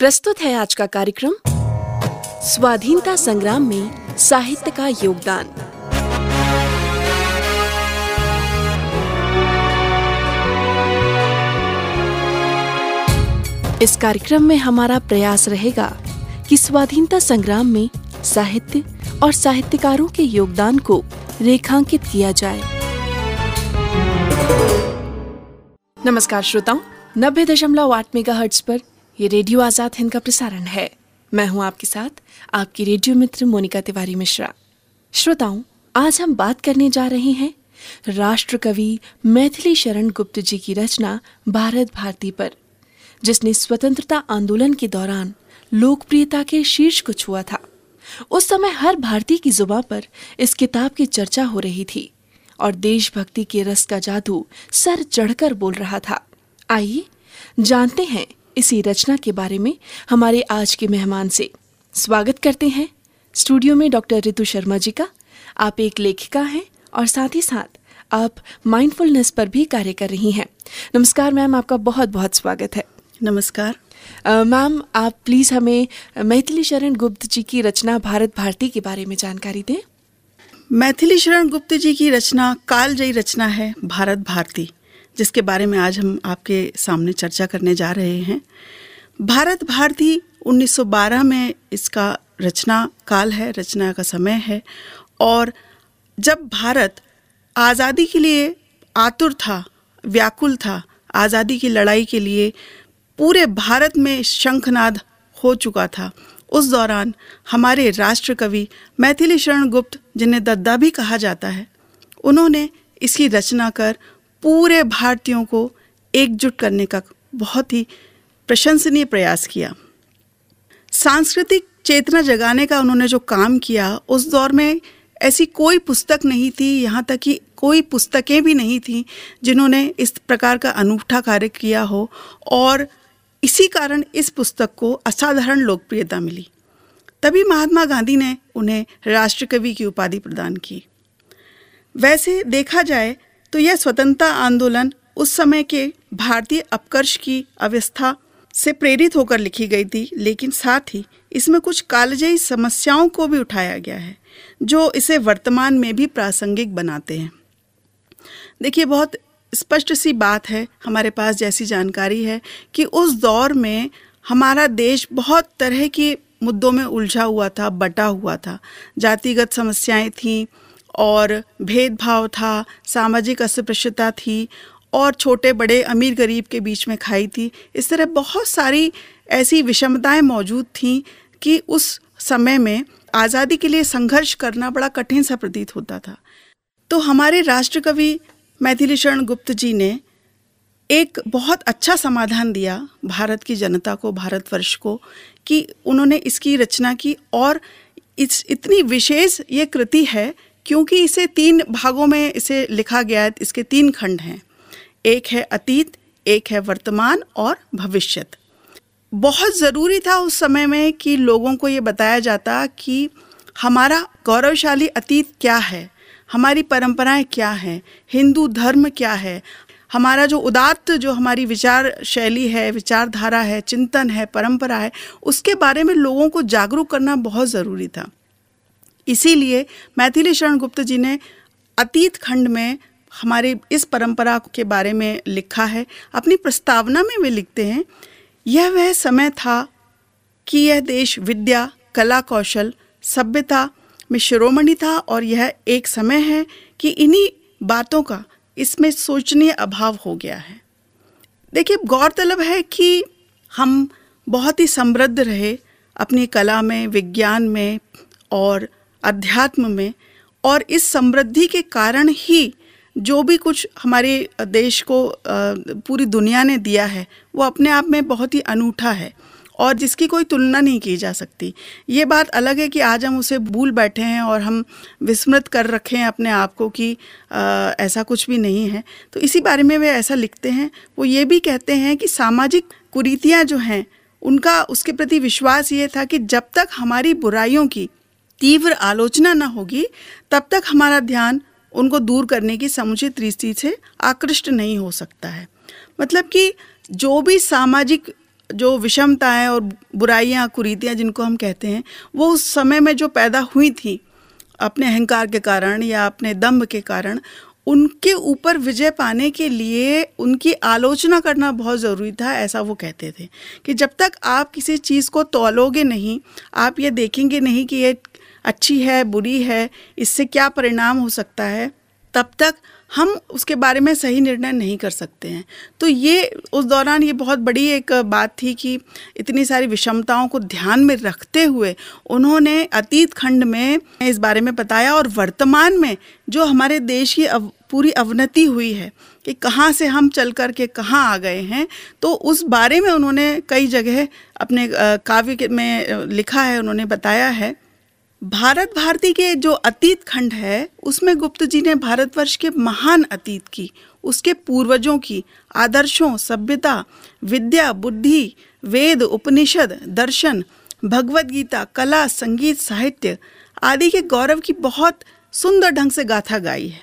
प्रस्तुत है आज का कार्यक्रम स्वाधीनता संग्राम में साहित्य का योगदान। इस कार्यक्रम में हमारा प्रयास रहेगा कि स्वाधीनता संग्राम में साहित्य और साहित्यकारों के योगदान को रेखांकित किया जाए। नमस्कार श्रोताओं, नब्बे दशमलव आठ मेगा पर ये रेडियो आज़ाद हिंद का प्रसारण है। मैं हूँ आपके साथ आपकी रेडियो मित्र मोनिका तिवारी मिश्रा। श्रोताओं, आज हम बात करने जा रहे हैं राष्ट्र कवि मैथिली शरण गुप्त जी की रचना भारत भारती पर, जिसने स्वतंत्रता आंदोलन के दौरान लोकप्रियता के शीर्ष को छुआ था। उस समय हर भारतीय की जुबा पर इस किताब की चर्चा हो रही थी और देशभक्ति के रस का जादू सर चढ़कर बोल रहा था। आइए, जानते हैं इसी रचना के बारे में हमारे आज के मेहमान से स्वागत करते हैं स्टूडियो में डॉक्टर रितु शर्मा जी का। आप एक लेखिका हैं और साथ ही साथ आप माइंडफुलनेस पर भी कार्य कर रही हैं। नमस्कार मैम आपका बहुत बहुत स्वागत है। नमस्कार। मैम आप प्लीज़ हमें मैथिली शरण गुप्त जी की रचना भारत भारती के बारे में जानकारी दें। मैथिली शरण गुप्त जी की रचना कालजयी रचना है भारत भारती। जिसके बारे में आज हम आपके सामने चर्चा करने जा रहे हैं। भारत भारती 1912 में इसका रचना काल है, रचना का समय है और जब भारत आज़ादी के लिए आतुर था, व्याकुल था, आज़ादी की लड़ाई के लिए पूरे भारत में शंखनाद हो चुका था, उस दौरान हमारे राष्ट्र कवि मैथिली शरण गुप्त जिन्हें दद्दा भी कहा जाता है, उन्होंने इसकी रचना कर पूरे भारतीयों को एकजुट करने का बहुत ही प्रशंसनीय प्रयास किया। सांस्कृतिक चेतना जगाने का उन्होंने जो काम किया, उस दौर में ऐसी कोई पुस्तक नहीं थी, यहाँ तक कि कोई पुस्तकें भी नहीं थीं जिन्होंने इस प्रकार का अनूठा कार्य किया हो और इसी कारण इस पुस्तक को असाधारण लोकप्रियता मिली। तभी महात्मा गांधी ने उन्हें राष्ट्रकवि की उपाधि प्रदान की। वैसे देखा जाए तो यह स्वतंत्रता आंदोलन उस समय के भारतीय अपकर्ष की अवस्था से प्रेरित होकर लिखी गई थी, लेकिन साथ ही इसमें कुछ कालजयी समस्याओं को भी उठाया गया है, जो इसे वर्तमान में भी प्रासंगिक बनाते हैं। देखिए, बहुत स्पष्ट सी बात है, हमारे पास जैसी जानकारी है कि उस दौर में हमारा देश बहुत तरह की मुद्दों में उलझा हुआ था, बटा हुआ था। जातिगत समस्याएँ थीं और भेदभाव था, सामाजिक अस्पृश्यता थी और छोटे बड़े अमीर गरीब के बीच में खाई थी। इस तरह बहुत सारी ऐसी विषमताएँ मौजूद थीं कि उस समय में आज़ादी के लिए संघर्ष करना बड़ा कठिन सा प्रतीत होता था। तो हमारे राष्ट्रकवि मैथिली शरण गुप्त जी ने एक बहुत अच्छा समाधान दिया भारत की जनता को, भारतवर्ष को, कि उन्होंने इसकी रचना की और इस, इतनी विशेष ये कृति है क्योंकि इसे तीन भागों में इसे लिखा गया है, इसके तीन खंड हैं। एक है अतीत, एक है वर्तमान और भविष्यत। बहुत ज़रूरी था उस समय में कि लोगों को ये बताया जाता कि हमारा गौरवशाली अतीत क्या है, हमारी परंपराएँ क्या हैं, हिंदू धर्म क्या है, हमारा जो उदात्त, जो हमारी विचार शैली है, विचारधारा है, चिंतन है, परंपरा है, उसके बारे में लोगों को जागरूक करना बहुत ज़रूरी था। इसीलिए मैथिली शरण गुप्त जी ने अतीत खंड में हमारे इस परंपरा के बारे में लिखा है। अपनी प्रस्तावना में वे लिखते हैं, यह वह समय था कि यह देश विद्या, कला कौशल, सभ्यता में शिरोमणि था और यह एक समय है कि इन्हीं बातों का इसमें सोचनीय अभाव हो गया है। देखिए, गौरतलब है कि हम बहुत ही समृद्ध रहे अपनी कला में, विज्ञान में और अध्यात्म में और इस समृद्धि के कारण ही जो भी कुछ हमारे देश को पूरी दुनिया ने दिया है, वो अपने आप में बहुत ही अनूठा है और जिसकी कोई तुलना नहीं की जा सकती। ये बात अलग है कि आज हम उसे भूल बैठे हैं और हम विस्मृत कर रखे हैं अपने आप को कि ऐसा कुछ भी नहीं है। तो इसी बारे में वे ऐसा लिखते हैं। वो ये भी कहते हैं कि सामाजिक कुरीतियाँ जो हैं, उनका, उसके प्रति विश्वास ये था कि जब तक हमारी बुराइयों की तीव्र आलोचना न होगी, तब तक हमारा ध्यान उनको दूर करने की समुचित दृष्टि से आकृष्ट नहीं हो सकता है। मतलब कि जो भी सामाजिक, जो विषमताएँ और बुराइयाँ, कुरीतियाँ जिनको हम कहते हैं, वो उस समय में जो पैदा हुई थी, अपने अहंकार के कारण या अपने दम्भ के कारण, उनके ऊपर विजय पाने के लिए उनकी आलोचना करना बहुत ज़रूरी था, ऐसा वो कहते थे। कि जब तक आप किसी चीज़ को तोलोगे नहीं, आप ये देखेंगे नहीं कि ये अच्छी है बुरी है इससे क्या परिणाम हो सकता है? तब तक हम उसके बारे में सही निर्णय नहीं कर सकते हैं। तो ये उस दौरान ये बहुत बड़ी एक बात थी कि इतनी सारी विषमताओं को ध्यान में रखते हुए उन्होंने अतीत खंड में इस बारे में बताया और वर्तमान में जो हमारे देश की अव, पूरी अवनति हुई है कि कहाँ से हम चल कर के कहाँ आ गए हैं तो उस बारे में उन्होंने कई जगह अपने काव्य में लिखा है उन्होंने बताया है। भारत भारती के जो अतीत खंड है, उसमें गुप्त जी ने भारतवर्ष के महान अतीत की, उसके पूर्वजों की, आदर्शों, सभ्यता, विद्या, बुद्धि, वेद, उपनिषद, दर्शन, भगवत गीता, कला, संगीत, साहित्य आदि के गौरव की बहुत सुंदर ढंग से गाथा गाई है।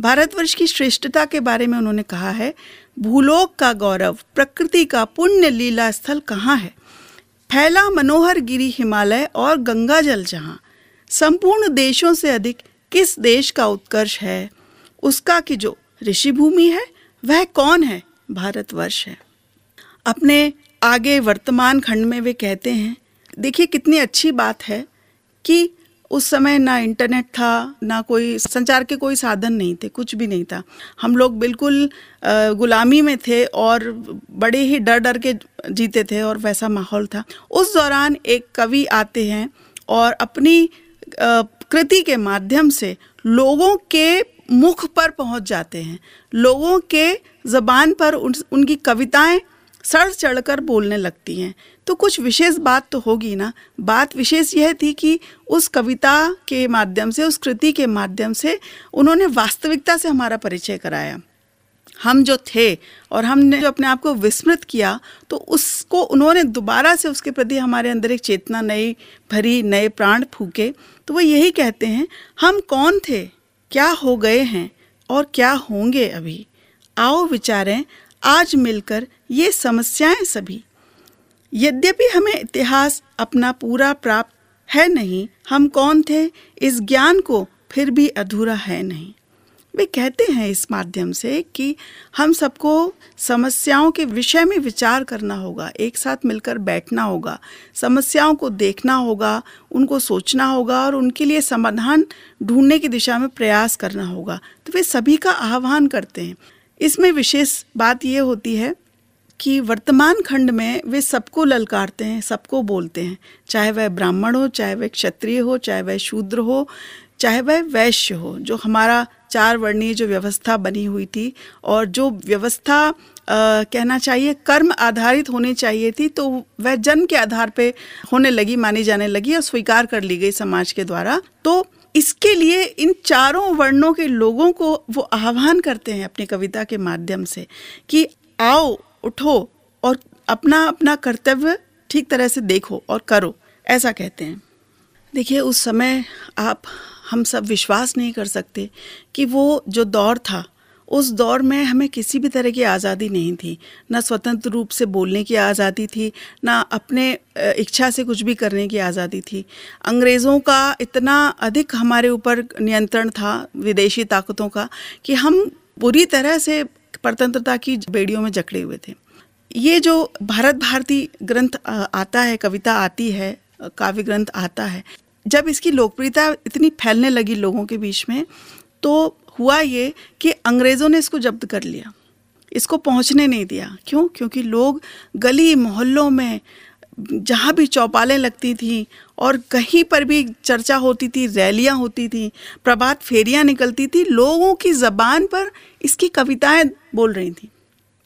भारतवर्ष की श्रेष्ठता के बारे में उन्होंने कहा है, भूलोक का गौरव, प्रकृति का पुण्य लीला स्थल कहाँ है? फैला मनोहर गिरी हिमालय और गंगा जल जहाँ। संपूर्ण देशों से अधिक किस देश का उत्कर्ष है? उसका की जो ऋषि भूमि है, वह कौन है? भारतवर्ष है। अपने आगे वर्तमान खंड में वे कहते हैं, देखिए कितनी अच्छी बात है कि उस समय ना इंटरनेट था, ना कोई संचार के कोई साधन नहीं थे, कुछ भी नहीं था। हम लोग बिल्कुल गुलामी में थे और बड़े ही डर डर के जीते थे और वैसा माहौल था। उस दौरान एक कवि आते हैं और अपनी कृति के माध्यम से लोगों के मुख पर पहुँच जाते हैं। लोगों के ज़बान पर उन, उनकी कविताएँ सड़ चढ़कर बोलने लगती हैं। तो कुछ विशेष बात तो होगी ना? बात विशेष यह थी कि उस कविता के माध्यम से उस कृति के माध्यम से उन्होंने वास्तविकता से हमारा परिचय कराया। हम जो थे और हमने जो अपने आप को विस्मृत किया तो उसको उन्होंने दोबारा से उसके प्रति हमारे अंदर एक चेतना नई भरी, नए प्राण फूके। तो वो यही कहते हैं, हम कौन थे? क्या हो गए हैं? और क्या होंगे अभी? आओ विचारें, आज मिलकर ये समस्याएँ सभी। यद्यपि हमें इतिहास अपना पूरा प्राप्त है नहीं, हम कौन थे? इस ज्ञान को फिर भी अधूरा है नहीं। वे कहते हैं इस माध्यम से कि हम सबको समस्याओं के विषय में विचार करना होगा, एक साथ मिलकर बैठना होगा, समस्याओं को देखना होगा, उनको सोचना होगा और उनके लिए समाधान ढूँढने की दिशा में प्रयास करना होगा। तो वे सभी का आह्वान करते हैं। इसमें विशेष बात यह होती है कि वर्तमान खंड में वे सबको ललकारते हैं, सबको बोलते हैं। चाहे वह ब्राह्मण हो, चाहे वह क्षत्रिय हो, चाहे वह शूद्र हो, चाहे वह वैश्य हो, जो हमारा चार वर्णीय जो व्यवस्था बनी हुई थी और जो व्यवस्था आ, कहना चाहिए कर्म आधारित होनी चाहिए थी तो वह जन्म के आधार पे होने लगी मानी जाने लगी और स्वीकार कर ली गई समाज के द्वारा। तो इसके लिए इन चारों वर्णों के लोगों को वो आह्वान करते हैं अपनी कविता के माध्यम से कि आओ उठो और अपना अपना कर्तव्य ठीक तरह से देखो और करो ऐसा कहते हैं। देखिए, उस समय आप, हम सब विश्वास नहीं कर सकते कि वो जो दौर था, उस दौर में हमें किसी भी तरह की आज़ादी नहीं थी। ना स्वतंत्र रूप से बोलने की आज़ादी थी, ना अपने इच्छा से कुछ भी करने की आज़ादी थी। अंग्रेज़ों का इतना अधिक हमारे ऊपर नियंत्रण था, विदेशी ताकतों का, कि हम बुरी तरह से परतंत्रता की बेड़ियों में जकड़े हुए थे। ये जो भारत भारती ग्रंथ आता है, कविता आती है काव्य ग्रंथ आता है। जब इसकी लोकप्रियता इतनी फैलने लगी लोगों के बीच में तो हुआ ये कि अंग्रेज़ों ने इसको जब्त कर लिया। इसको पहुँचने नहीं दिया। क्यों? क्योंकि लोग गली मोहल्लों में जहाँ भी चौपालें लगती थी और कहीं पर भी चर्चा होती थी, रैलियाँ होती थी, प्रभात फेरियाँ निकलती थी, लोगों की ज़बान पर इसकी कविताएँ बोल रही थी।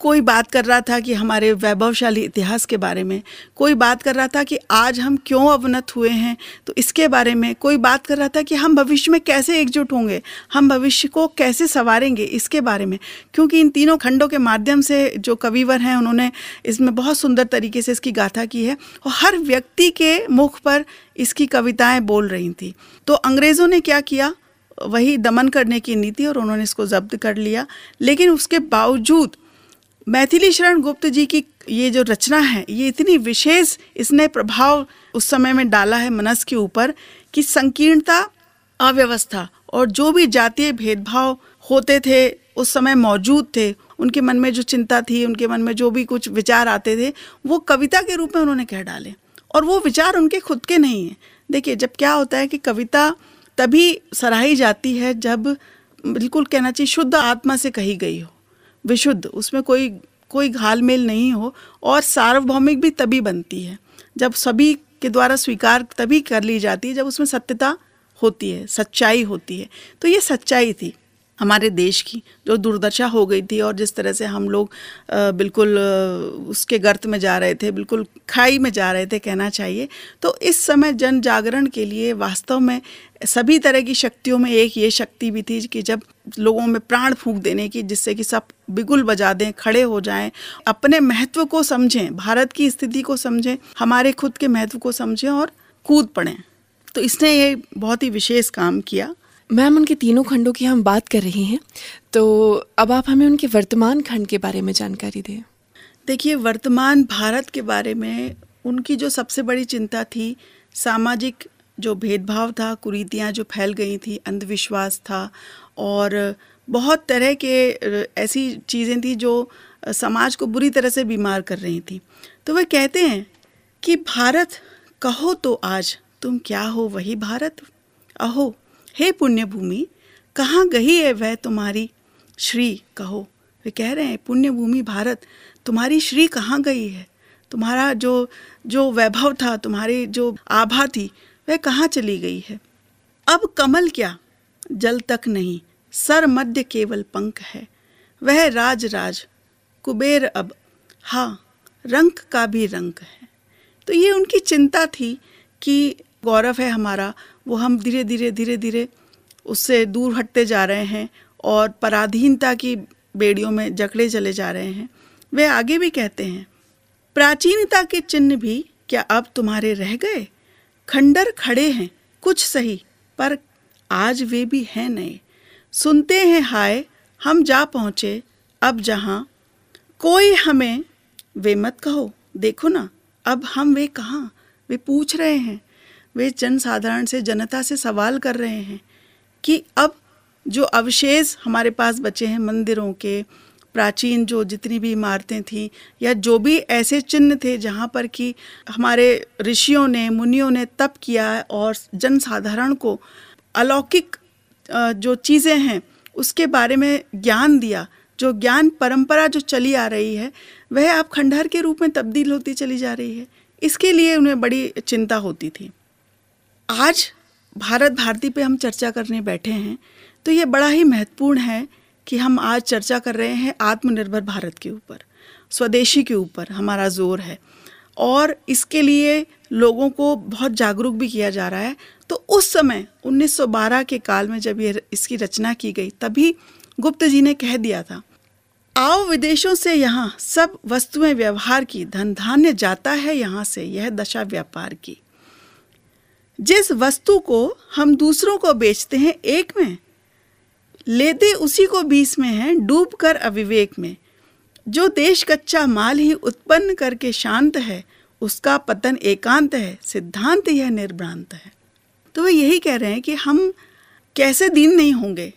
कोई बात कर रहा था कि हमारे वैभवशाली इतिहास के बारे में, कोई बात कर रहा था कि आज हम क्यों अवनत हुए हैं तो इसके बारे में कोई बात कर रहा था कि हम भविष्य में कैसे एकजुट होंगे, हम भविष्य को कैसे संवारेंगे इसके बारे में। क्योंकि इन तीनों खंडों के माध्यम से जो कविवर हैं, उन्होंने इसमें बहुत सुंदर तरीके से इसकी गाथा की है और हर व्यक्ति के मुख पर इसकी कविताएँ बोल रही थी। तो अंग्रेज़ों ने क्या किया? वही दमन करने की नीति और उन्होंने इसको जब्त कर लिया। लेकिन उसके बावजूद मैथिली शरण गुप्त जी की ये जो रचना है, ये इतनी विशेष, इसने प्रभाव उस समय में डाला है मनस के ऊपर कि संकीर्णता, अव्यवस्था और जो भी जातीय भेदभाव होते थे, उस समय मौजूद थे, उनके मन में जो चिंता थी, उनके मन में जो भी कुछ विचार आते थे, वो कविता के रूप में उन्होंने कह डाले। और वो विचार उनके खुद के नहीं हैं। देखिए, जब क्या होता है कि कविता तभी सराही जाती है जब बिल्कुल कहना चाहिए, शुद्ध आत्मा से कही गई हो। विशुद्ध, उसमें कोई कोई घाल मेल नहीं हो और सार्वभौमिक भी तभी बनती है, जब सभी के द्वारा स्वीकार तभी कर ली जाती है जब उसमें सत्यता होती है, सच्चाई होती है। तो ये सच्चाई थी। हमारे देश की जो दुर्दशा हो गई थी और जिस तरह से हम लोग बिल्कुल उसके गर्त में जा रहे थे, बिल्कुल खाई में जा रहे थे कहना चाहिए। तो इस समय जन जागरण के लिए वास्तव में सभी तरह की शक्तियों में एक ये शक्ति भी थी कि जब लोगों में प्राण फूंक देने की, जिससे कि सब बिगुल बजा दें, खड़े हो जाएँ, अपने महत्व को समझें, भारत की स्थिति को समझें, हमारे खुद के महत्व को समझें और कूद पड़ें। तो इसने ये बहुत ही विशेष काम किया। मैम, उनके तीनों खंडों की हम बात कर रहे हैं। तो अब आप हमें उनके वर्तमान खंड के बारे में जानकारी दें। देखिए, वर्तमान भारत के बारे में उनकी जो सबसे बड़ी चिंता थी, सामाजिक जो भेदभाव था, कुरीतियाँ जो फैल गई थी, अंधविश्वास था, और बहुत तरह के ऐसी चीज़ें थी जो समाज को बुरी तरह से बीमार कर रही थी। तो वह कहते हैं कि, भारत कहो तो आज, तुम क्या हो वही भारत? अहो हे पुण्य भूमि कहाँ गई है वह तुम्हारी श्री? कहो। वे कह रहे हैं पुण्य भूमि भारत, तुम्हारी श्री कहाँ गई है? तुम्हारा जो जो वैभव था, तुम्हारी जो आभा थी, वह कहाँ चली गई है? अब कमल क्या? जल तक नहीं, सर मध्य केवल पंख है। वह राज राज कुबेर अब हाँ रंग का भी रंग है। तो ये उनकी चिंता थी कि गौरव है हमारा वो हम धीरे धीरे धीरे धीरे उससे दूर हटते जा रहे हैं और पराधीनता की बेड़ियों में जकड़े चले जा रहे हैं। वे आगे भी कहते हैं, प्राचीनता के चिन्ह भी क्या अब तुम्हारे रह गए? खंडर खड़े हैं, कुछ सही, पर आज वे भी हैं नए। सुनते हैं हाय, हम जा पहुँचे, अब जहाँ कोई हमें वे मत कहो। देखो ना, अब हम वे कहाँ? वे पूछ रहे हैं वे जन साधारण से, जनता से सवाल कर रहे हैं कि अब जो अवशेष हमारे पास बचे हैं मंदिरों के, प्राचीन जो जितनी भी इमारतें थीं, या जो भी ऐसे चिन्ह थे जहाँ पर कि हमारे ऋषियों ने, मुनियों ने तप किया और जनसाधारण को अलौकिक जो चीज़ें हैं, उसके बारे में ज्ञान दिया, जो ज्ञान परंपरा जो चली आ रही है, वह अब खंडहर के रूप में तब्दील होती चली जा रही है। इसके लिए उन्हें बड़ी चिंता होती थी। आज भारत भारती पे हम चर्चा करने बैठे हैं तो ये बड़ा ही महत्वपूर्ण है कि हम आज चर्चा कर रहे हैं आत्मनिर्भर भारत के ऊपर, स्वदेशी के ऊपर हमारा ज़ोर है। और इसके लिए लोगों को बहुत जागरूक भी किया जा रहा है। तो उस समय 1912 के काल में जब ये इसकी रचना की गई, तभी गुप्त जी ने कह दिया था, आओ विदेशों से यहाँ सब वस्तुएँ व्यवहार की, धन धान्य जाता है यहाँ से, यह दशा व्यापार की। जिस वस्तु को हम दूसरों को बेचते हैं एक में, लेते उसी को बीस में हैं, डूब कर अविवेक में। जो देश कच्चा माल ही उत्पन्न करके शांत है, उसका पतन एकांत है, सिद्धांत यह निर्भ्रांत है। तो वे यही कह रहे हैं कि हम कैसे दीन नहीं होंगे।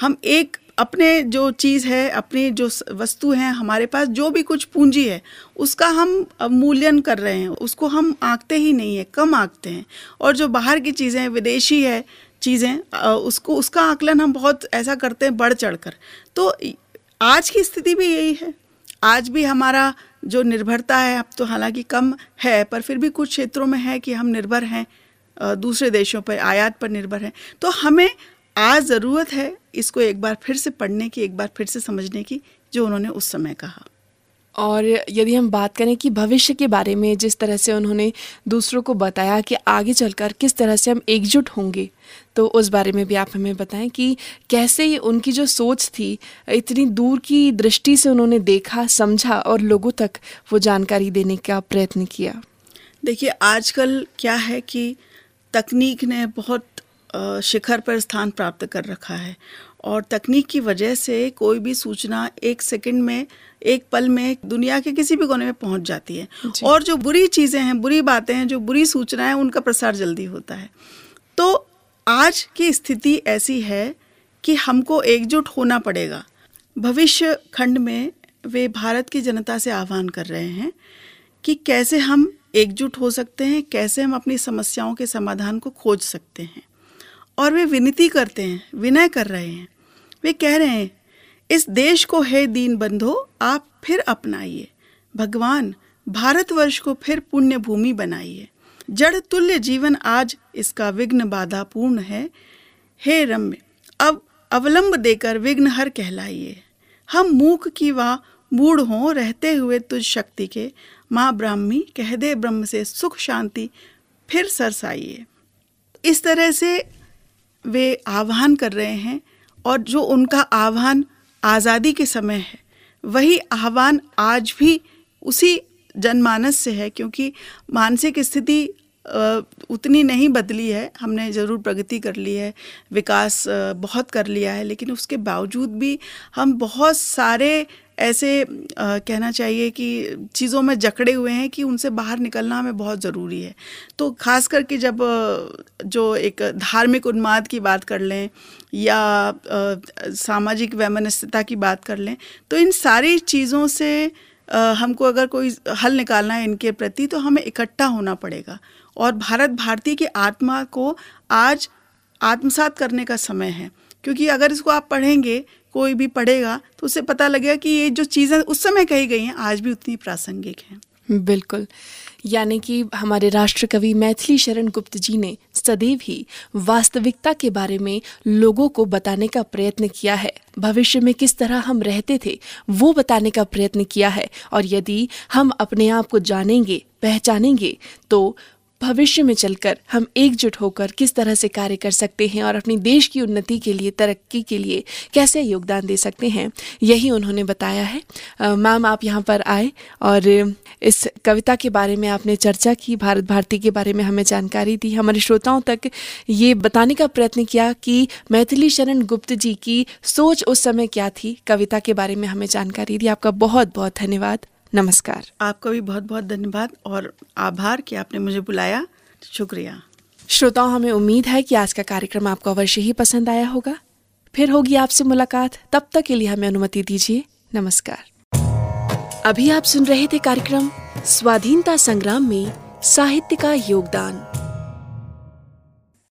हम एक अपने जो चीज़ है, अपनी जो वस्तु है हमारे पास, जो भी कुछ पूंजी है, उसका हम मूल्यन कर रहे हैं, उसको हम आंकते ही नहीं है, कम आंकते हैं। और जो बाहर की चीज़ें विदेशी है, चीज़ें उसको, उसका आकलन हम बहुत ऐसा करते हैं बढ़ चढ़ कर। तो आज की स्थिति भी यही है। आज भी हमारा जो निर्भरता है, अब तो हालाँकि कम है, पर फिर भी कुछ क्षेत्रों में है कि हम निर्भर हैं दूसरे देशों पर, आयात पर निर्भर हैं। तो हमें आज ज़रूरत है इसको एक बार फिर से पढ़ने की एक बार फिर से समझने की जो उन्होंने उस समय कहा। और यदि हम बात करें कि भविष्य के बारे में जिस तरह से उन्होंने दूसरों को बताया कि आगे चलकर किस तरह से हम एकजुट होंगे तो उस बारे में भी आप हमें बताएँ कि कैसे उनकी जो सोच थी इतनी दूर की दृष्टि से उन्होंने देखा समझा और लोगों तक वो जानकारी देने का प्रयत्न किया। देखिए आजकल क्या है कि तकनीक ने बहुत शिखर पर स्थान प्राप्त कर रखा है। और तकनीक की वजह से कोई भी सूचना एक सेकंड में एक पल में दुनिया के किसी भी कोने में पहुँच जाती है। और जो बुरी चीज़ें हैं बुरी बातें हैं जो बुरी सूचनाएँ उनका प्रसार जल्दी होता है। तो आज की स्थिति ऐसी है कि हमको एकजुट होना पड़ेगा। भविष्य खंड में वे भारत की जनता से आह्वान कर रहे हैं कि कैसे हम एकजुट हो सकते हैं कैसे हम अपनी समस्याओं के समाधान को खोज सकते हैं। और वे विनती करते हैं, विनय कर रहे हैं। वे कह रहे हैं, इस देश को है दीन बंधो, आप फिर अपनाइए। भगवान भारतवर्ष को फिर पुण्य भूमि बनाइए। जड़ तुल्य जीवन आज इसका विघ्न बाधा पूर्ण है। हे रम्य, अब अवलंब देकर विघ्न हर कहलाइए। हम मूक की वा मूढ़ हों, रहते हुए तुझ शक्ति के। माँ ब्राह्मी, कह दे ब्रह्म से सुख शांति, फिर सरसाइए। इस तरह से वे आह्वान कर रहे हैं और जो उनका आह्वान आज़ादी के समय है, वही आह्वान आज भी उसी जनमानस से है, क्योंकि मानसिक स्थिति उतनी नहीं बदली है। हमने ज़रूर प्रगति कर ली है विकास बहुत कर लिया है लेकिन उसके बावजूद भी हम बहुत सारे ऐसे आ, कहना चाहिए कि चीज़ों में जकड़े हुए हैं कि उनसे बाहर निकलना हमें बहुत ज़रूरी है। तो ख़ास करके जब जो एक धार्मिक उन्माद की बात कर लें या आ, सामाजिक वैमनस्यता की बात कर लें तो इन सारी चीज़ों से आ, हमको अगर कोई हल निकालना है इनके प्रति तो हमें इकट्ठा होना पड़ेगा। और भारत भारती की आत्मा को आज आत्मसात करने का समय है। क्योंकि अगर इसको आप पढ़ेंगे, कोई भी पढ़ेगा तो उसे पता लगेगा कि ये जो चीज़ें उस समय कही गई हैं, आज भी उतनी प्रासंगिक हैं। बिल्कुल। यानी कि हमारे राष्ट्र कवि मैथिली शरण गुप्त जी ने सदैव ही वास्तविकता के बारे में लोगों को बताने का प्रयत्न किया है। भविष्य में किस तरह हम रहते थे, वो बताने का प्रयत्न किया है। और यदि हम अपने आप को जानेंगे, पहचानेंगे तो भविष्य में चलकर हम एकजुट होकर किस तरह से कार्य कर सकते हैं और अपनी देश की उन्नति के लिए, तरक्की के लिए कैसे योगदान दे सकते हैं, यही उन्होंने बताया है। मैम, आप यहाँ पर आए और इस कविता के बारे में आपने चर्चा की, भारत भारती के बारे में हमें जानकारी दी, हमारे श्रोताओं तक ये बताने का प्रयत्न किया कि मैथिली शरण गुप्त जी की सोच उस समय क्या थी, कविता के बारे में हमें जानकारी दी। आपका बहुत बहुत धन्यवाद। नमस्कार। आपका भी बहुत बहुत धन्यवाद और आभार कि आपने मुझे बुलाया। शुक्रिया। श्रोताओं हमें उम्मीद है कि आज का कार्यक्रम आपको अवश्य ही पसंद आया होगा। फिर होगी आपसे मुलाकात। तब तक के लिए हमें अनुमति दीजिए। नमस्कार। अभी आप सुन रहे थे कार्यक्रम स्वाधीनता संग्राम में साहित्य का योगदान।